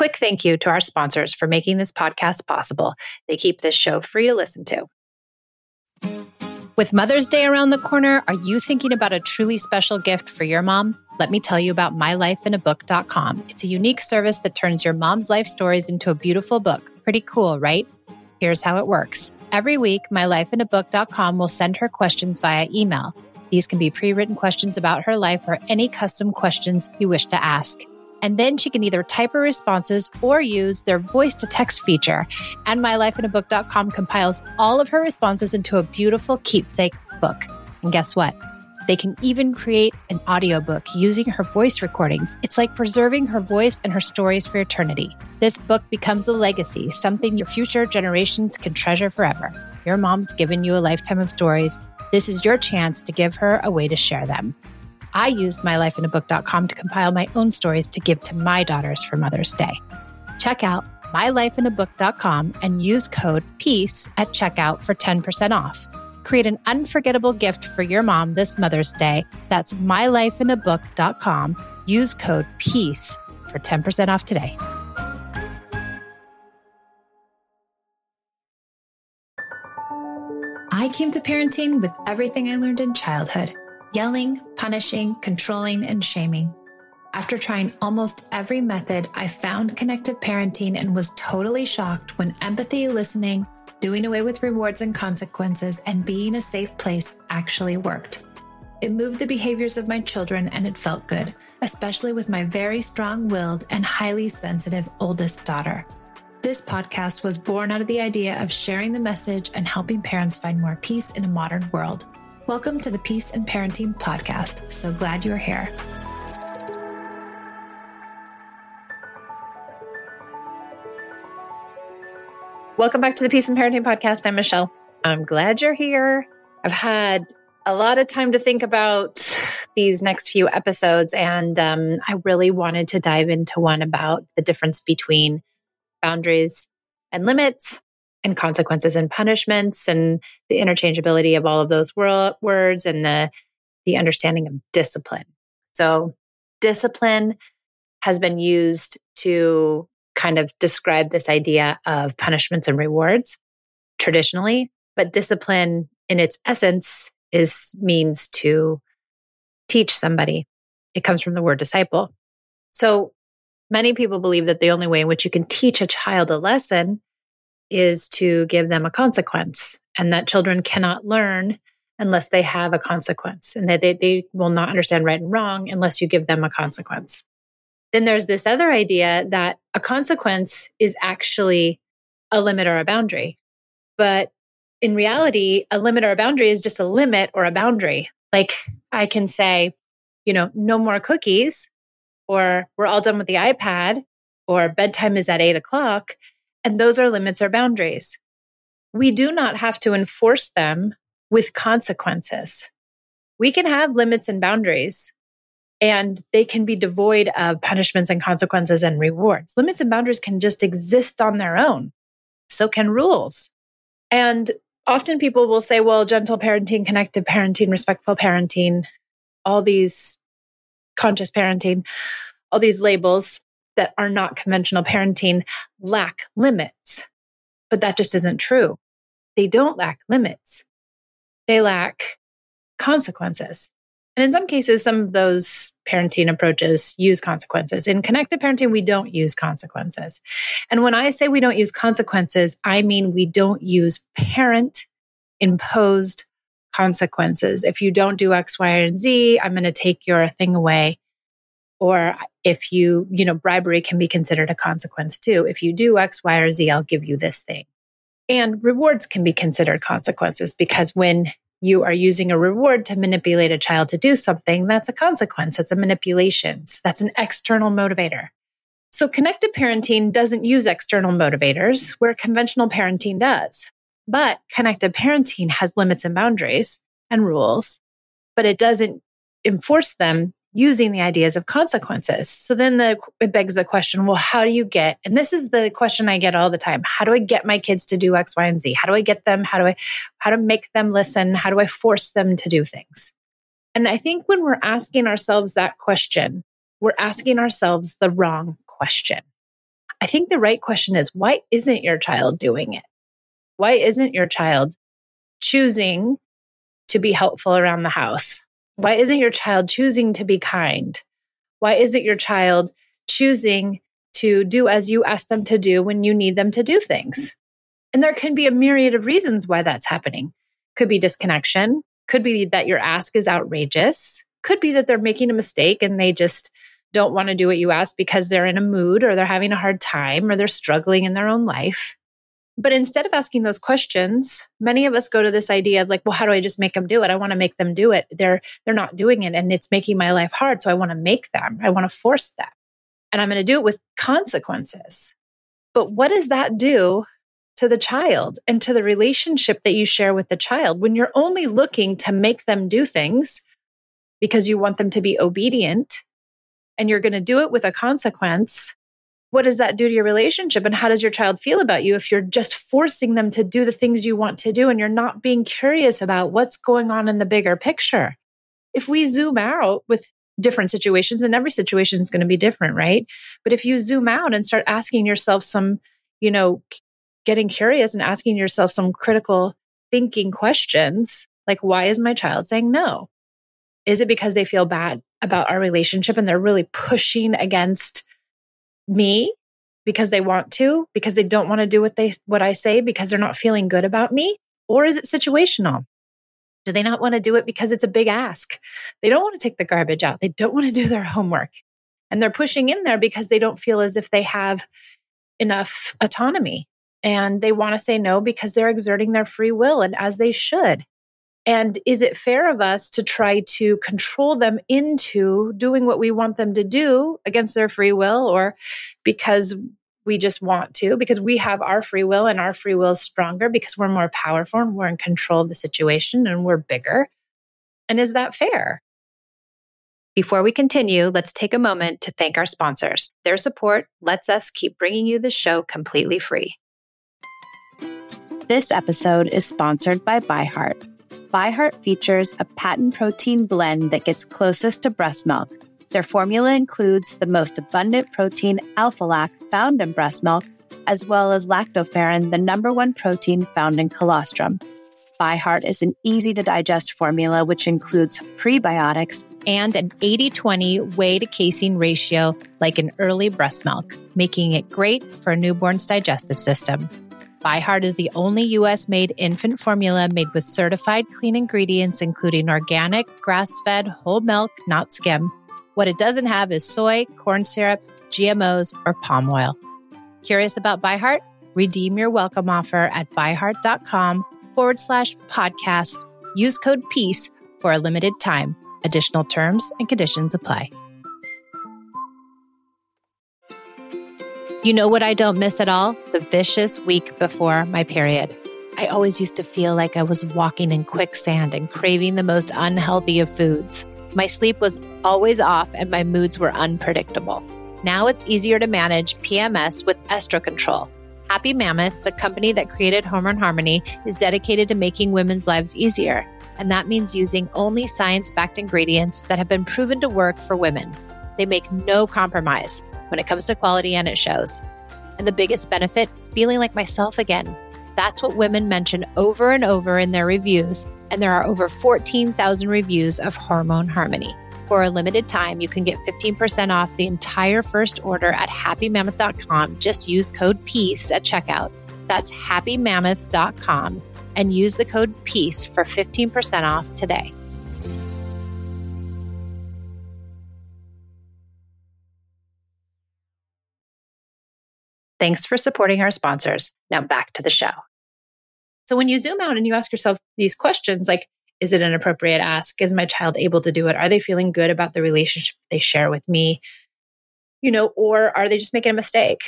quick thank you to our sponsors for making this podcast possible. They keep this show free to listen to. With Mother's Day around the corner, are you thinking about a truly special gift for your mom? Let me tell you about mylifeinabook.com. It's a unique service that turns your mom's life stories into a beautiful book. Pretty cool, right? Here's how it works. Every week, mylifeinabook.com will send her questions via email. These can be pre written questions about her life or any custom questions you wish to ask. And then she can either type her responses or use their voice to text feature. And mylifeinabook.com compiles all of her responses into a beautiful keepsake book. And guess what? They can even create an audiobook using her voice recordings. It's like preserving her voice and her stories for eternity. This book becomes a legacy, something your future generations can treasure forever. Your mom's given you a lifetime of stories. This is your chance to give her a way to share them. I used mylifeinabook.com to compile my own stories to give to my daughters for Mother's Day. Check out mylifeinabook.com and use code PEACE at checkout for 10% off. Create an unforgettable gift for your mom this Mother's Day. That's mylifeinabook.com. Use code PEACE for 10% off today. I came to parenting with everything I learned in childhood yelling, punishing, controlling, and shaming. After trying almost every method, I found connected parenting and was totally shocked when empathy, listening, doing away with rewards and consequences, and being a safe place actually worked. It moved the behaviors of my children and it felt good, especially with my very strong willed and highly sensitive oldest daughter. This podcast was born out of the idea of sharing the message and helping parents find more peace in a modern world. Welcome to the Peace and Parenting Podcast. So glad you're here. Welcome back to the Peace and Parenting Podcast. I'm Michelle. I'm glad you're here. I've had a lot of time to think about these next few episodes, and um, I really wanted to dive into one about the difference between boundaries and limits and consequences and punishments and the interchangeability of all of those wor- words and the the understanding of discipline. So discipline has been used to kind of describe this idea of punishments and rewards traditionally, but discipline in its essence is means to teach somebody. It comes from the word disciple. So many people believe that the only way in which you can teach a child a lesson is to give them a consequence and that children cannot learn unless they have a consequence and that they, they will not understand right and wrong unless you give them a consequence. Then there's this other idea that a consequence is actually a limit or a boundary. But in reality, a limit or a boundary is just a limit or a boundary. Like I can say, you know, no more cookies, or we're all done with the iPad, or bedtime is at eight o'clock. And those are limits or boundaries. We do not have to enforce them with consequences. We can have limits and boundaries, and they can be devoid of punishments and consequences and rewards. Limits and boundaries can just exist on their own. So can rules. And often people will say, well, gentle parenting, connected parenting, respectful parenting, all these conscious parenting, all these labels that are not conventional parenting lack limits. But that just isn't true. They don't lack limits. They lack consequences. And in some cases, some of those parenting approaches use consequences. In connected parenting, we don't use consequences. And when I say we don't use consequences, I mean we don't use parent imposed consequences. If you don't do X, Y, and Z, I'm going to take your thing away. Or if you, you know, bribery can be considered a consequence too. If you do X, Y, or Z, I'll give you this thing. And rewards can be considered consequences because when you are using a reward to manipulate a child to do something, that's a consequence. That's a manipulation. So that's an external motivator. So connected parenting doesn't use external motivators where conventional parenting does. But connected parenting has limits and boundaries and rules, but it doesn't enforce them using the ideas of consequences. So then the, it begs the question, well, how do you get, and this is the question I get all the time. How do I get my kids to do X, Y, and Z? How do I get them? How do I, how to make them listen? How do I force them to do things? And I think when we're asking ourselves that question, we're asking ourselves the wrong question. I think the right question is why isn't your child doing it? Why isn't your child choosing to be helpful around the house? Why isn't your child choosing to be kind? Why isn't your child choosing to do as you ask them to do when you need them to do things? And there can be a myriad of reasons why that's happening. Could be disconnection, could be that your ask is outrageous, could be that they're making a mistake and they just don't want to do what you ask because they're in a mood or they're having a hard time or they're struggling in their own life. But instead of asking those questions, many of us go to this idea of like, well, how do I just make them do it? I want to make them do it. They're they're not doing it and it's making my life hard, so I want to make them. I want to force them. And I'm going to do it with consequences. But what does that do to the child and to the relationship that you share with the child when you're only looking to make them do things because you want them to be obedient and you're going to do it with a consequence, what does that do to your relationship? And how does your child feel about you if you're just forcing them to do the things you want to do and you're not being curious about what's going on in the bigger picture? If we zoom out with different situations, and every situation is going to be different, right? But if you zoom out and start asking yourself some, you know, getting curious and asking yourself some critical thinking questions, like, why is my child saying no? Is it because they feel bad about our relationship and they're really pushing against me because they want to, because they don't want to do what they what I say because they're not feeling good about me? Or is it situational? Do they not want to do it because it's a big ask? They don't want to take the garbage out. They don't want to do their homework. And they're pushing in there because they don't feel as if they have enough autonomy. And they want to say no because they're exerting their free will and as they should. And is it fair of us to try to control them into doing what we want them to do against their free will or because we just want to, because we have our free will and our free will is stronger because we're more powerful and we're in control of the situation and we're bigger? And is that fair? Before we continue, let's take a moment to thank our sponsors. Their support lets us keep bringing you the show completely free. This episode is sponsored by ByHeart. ByHeart features a patent protein blend that gets closest to breast milk. Their formula includes the most abundant protein alpha lac found in breast milk, as well as lactoferrin, the number one protein found in colostrum. ByHeart is an easy to digest formula which includes prebiotics and an 80 20 whey to casein ratio like an early breast milk, making it great for a newborn's digestive system. ByHeart is the only US made infant formula made with certified clean ingredients, including organic, grass fed, whole milk, not skim. What it doesn't have is soy, corn syrup, GMOs, or palm oil. Curious about ByHeart? Redeem your welcome offer at byheart.com forward slash podcast. Use code PEACE for a limited time. Additional terms and conditions apply. You know what I don't miss at all? The vicious week before my period. I always used to feel like I was walking in quicksand and craving the most unhealthy of foods. My sleep was always off and my moods were unpredictable. Now it's easier to manage PMS with Estrocontrol. Happy Mammoth, the company that created Hormone Harmony, is dedicated to making women's lives easier. And that means using only science backed ingredients that have been proven to work for women. They make no compromise when it comes to quality and it shows. And the biggest benefit, feeling like myself again. That's what women mention over and over in their reviews. And there are over 14,000 reviews of Hormone Harmony. For a limited time, you can get 15% off the entire first order at happymammoth.com. Just use code PEACE at checkout. That's happymammoth.com and use the code PEACE for 15% off today. Thanks for supporting our sponsors. Now back to the show. So when you zoom out and you ask yourself these questions like, is it an appropriate ask? Is my child able to do it? Are they feeling good about the relationship they share with me? You know, or are they just making a mistake?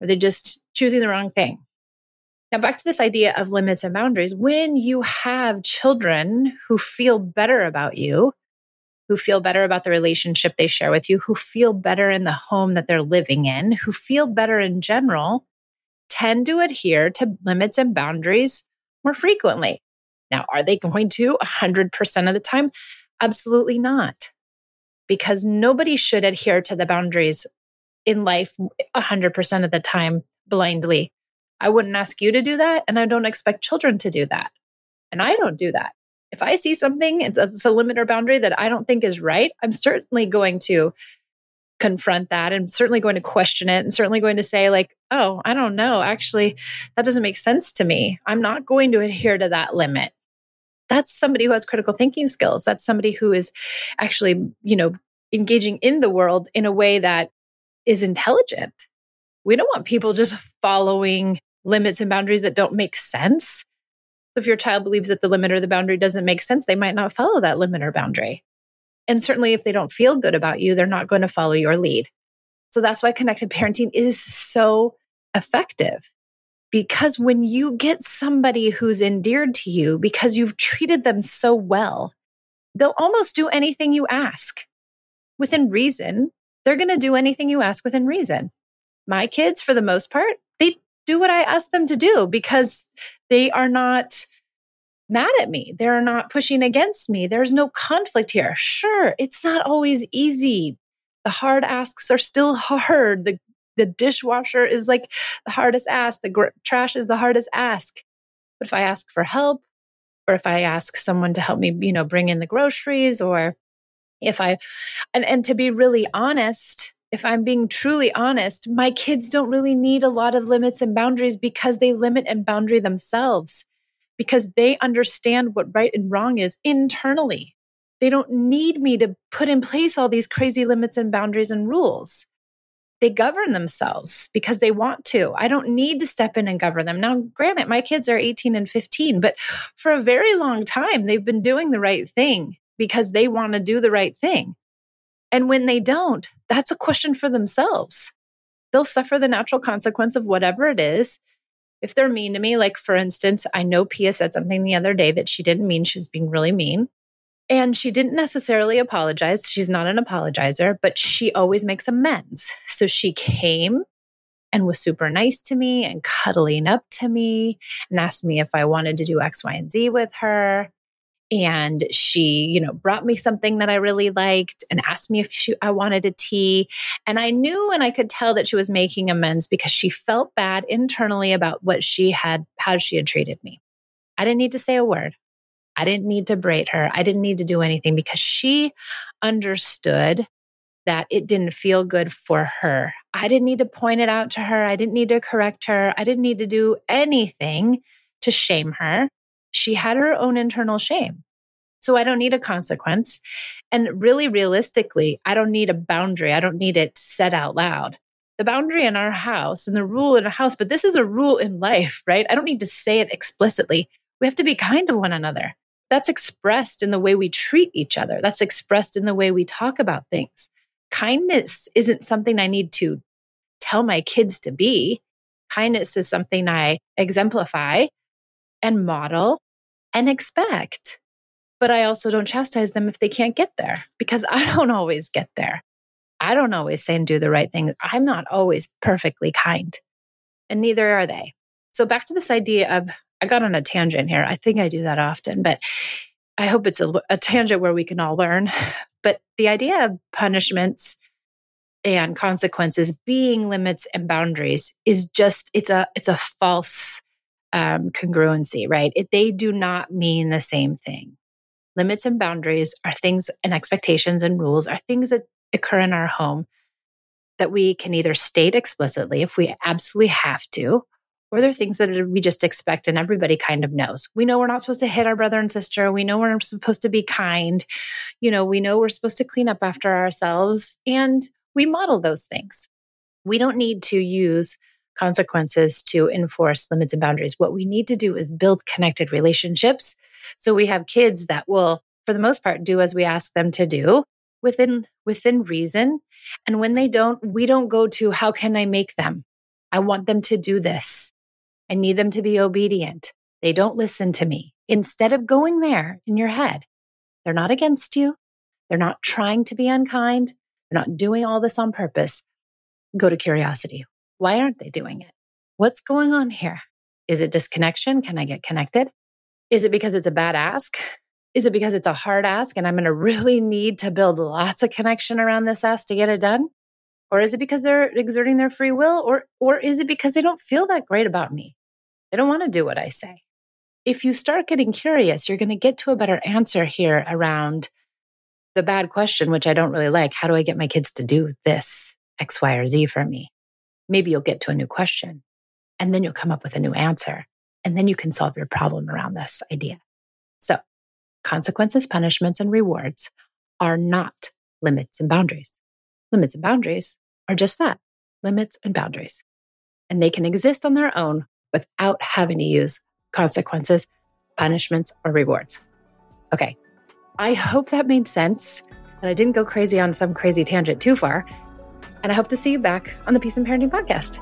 Are they just choosing the wrong thing? Now, back to this idea of limits and boundaries. When you have children who feel better about you, who feel better about the relationship they share with you, who feel better in the home that they're living in, who feel better in general, tend to adhere to limits and boundaries more frequently. Now, are they going to 100% of the time? Absolutely not. Because nobody should adhere to the boundaries in life 100% of the time blindly. I wouldn't ask you to do that. And I don't expect children to do that. And I don't do that. If I see something, it's a, it's a limit or boundary that I don't think is right, I'm certainly going to confront that and certainly going to question it and certainly going to say like oh i don't know. Actually that doesn't make sense to me. I'm not going to adhere to that limit. That's somebody who has critical thinking skills. That's somebody who is actually you know engaging in the world in a way that is intelligent. We don't want people just following limits and boundaries that don't make sense if your child believes that the limit or the boundary doesn't make sense they might not follow that limit or boundary and certainly, if they don't feel good about you, they're not going to follow your lead. So that's why connected parenting is so effective. Because when you get somebody who's endeared to you because you've treated them so well, they'll almost do anything you ask within reason. They're going to do anything you ask within reason. My kids, for the most part, do what I ask them to do because they are not mad at me. They're not pushing against me. There's no conflict here. Sure, it's not always easy. The hard asks are still hard. The the dishwasher is like the hardest ask. The gr- trash is the hardest ask. But if I ask for help, or if I ask someone to help me, you know, bring in the groceries, or if I, and, and to be really honest, if I'm being truly honest, my kids don't really need a lot of limits and boundaries because they limit and boundary themselves because they understand what right and wrong is internally. They don't need me to put in place all these crazy limits and boundaries and rules. They govern themselves because they want to. I don't need to step in and govern them. Now, granted, my kids are 18 and 15, but for a very long time, they've been doing the right thing because they want to do the right thing. And when they don't, that's a question for themselves. They'll suffer the natural consequence of whatever it is if they're mean to me, like for instance, I know Pia said something the other day that she didn't mean. She was being really mean. And she didn't necessarily apologize. She's not an apologizer, but she always makes amends. So she came and was super nice to me and cuddling up to me and asked me if I wanted to do X, Y, and Z with her and she you know brought me something that i really liked and asked me if she, i wanted a tea. And i knew and i could tell that she was making amends because she felt bad internally about what she had how she had treated me. I didn't need to say a word. I didn't need to braid her. I didn't need to do anything because she understood that it didn't feel good for her. I didn't need to point it out to her. I didn't need to correct her. I didn't need to do anything to shame her she had her own internal shame. So I don't need a consequence. And really, realistically, I don't need a boundary. I don't need it said out loud. The boundary in our house and the rule in a house, but this is a rule in life, right? I don't need to say it explicitly. We have to be kind to one another. That's expressed in the way we treat each other. That's expressed in the way we talk about things. Kindness isn't something I need to tell my kids to be. Kindness is something I exemplify and model and expect. But I also don't chastise them if they can't get there because I don't always get there. I don't always say and do the right thing. I'm not always perfectly kind, and neither are they. So, back to this idea of I got on a tangent here. I think I do that often, but I hope it's a, a tangent where we can all learn. But the idea of punishments and consequences being limits and boundaries is just it's a it's a false um, congruency, right? It, they do not mean the same thing. Limits and boundaries are things, and expectations and rules are things that occur in our home that we can either state explicitly if we absolutely have to, or they're things that we just expect and everybody kind of knows. We know we're not supposed to hit our brother and sister. We know we're supposed to be kind. You know, we know we're supposed to clean up after ourselves and we model those things. We don't need to use consequences to enforce limits and boundaries. What we need to do is build connected relationships. So we have kids that will, for the most part, do as we ask them to do within within reason. And when they don't, we don't go to how can I make them? I want them to do this. I need them to be obedient. They don't listen to me. Instead of going there in your head, they're not against you. They're not trying to be unkind. They're not doing all this on purpose. Go to curiosity. Why aren't they doing it? What's going on here? Is it disconnection? Can I get connected? Is it because it's a bad ask? Is it because it's a hard ask and I'm going to really need to build lots of connection around this ask to get it done? Or is it because they're exerting their free will? Or, or is it because they don't feel that great about me? They don't want to do what I say. If you start getting curious, you're going to get to a better answer here around the bad question, which I don't really like. How do I get my kids to do this X, Y, or Z for me? Maybe you'll get to a new question and then you'll come up with a new answer. And then you can solve your problem around this idea. So, consequences, punishments, and rewards are not limits and boundaries. Limits and boundaries are just that limits and boundaries. And they can exist on their own without having to use consequences, punishments, or rewards. Okay, I hope that made sense and I didn't go crazy on some crazy tangent too far. And I hope to see you back on the Peace and Parenting podcast.